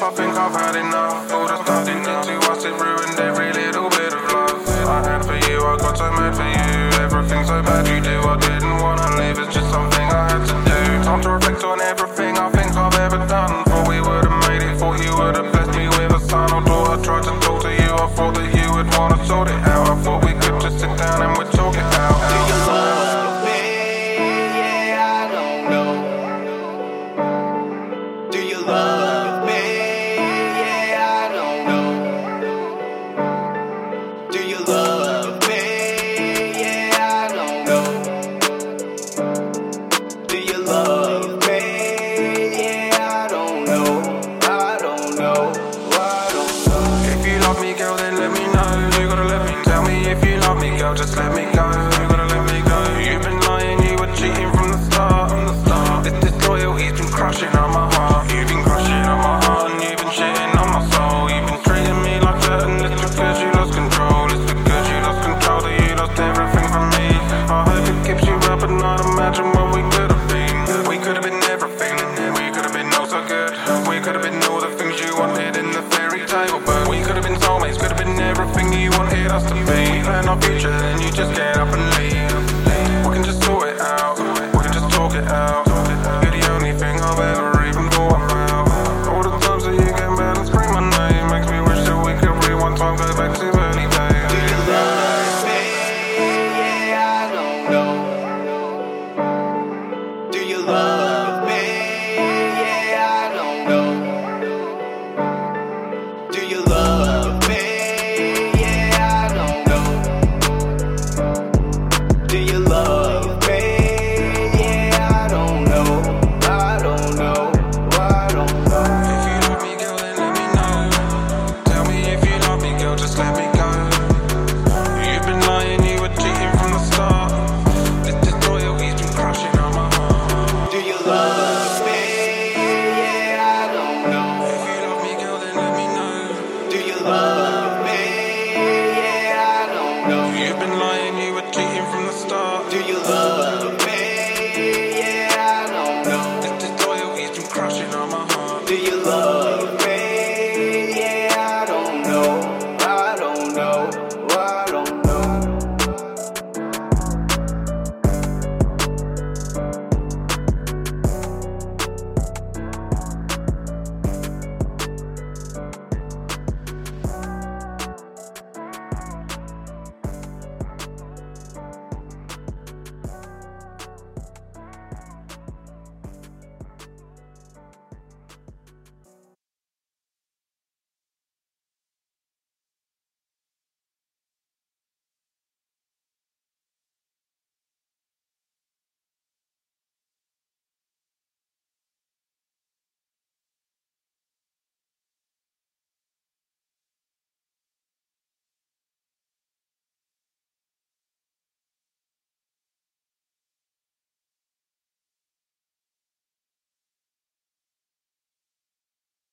I think I've had enough. All the stuff that you watched it ruined every little bit of love. I had for you, I got so mad for you. Everything so bad you do, I didn't wanna leave. It's just something I had to do. Time to reflect on everything I think I've ever done. Thought we would've made it, thought you would've blessed me with a son or daughter. Tried to talk to you, I thought that you. just let me go. You gotta let me go. You've been lying, you were cheating from the start. From the start. This disloyalty's been crushing on my heart. You've been crushing on my heart, and you've been shitting on my soul. You've been treating me like that, and it's because you lost control. It's because you lost control that you lost everything from me. I hope it keeps you up but not imagine what we could have been. We could have been everything. We could have been oh so good. We could have been all the things you wanted in the fairy tale, but we could have been soulmates. Could have been everything promise to me and no future, then you just get up and leave. love me. Yeah, I don't know. You've been lying.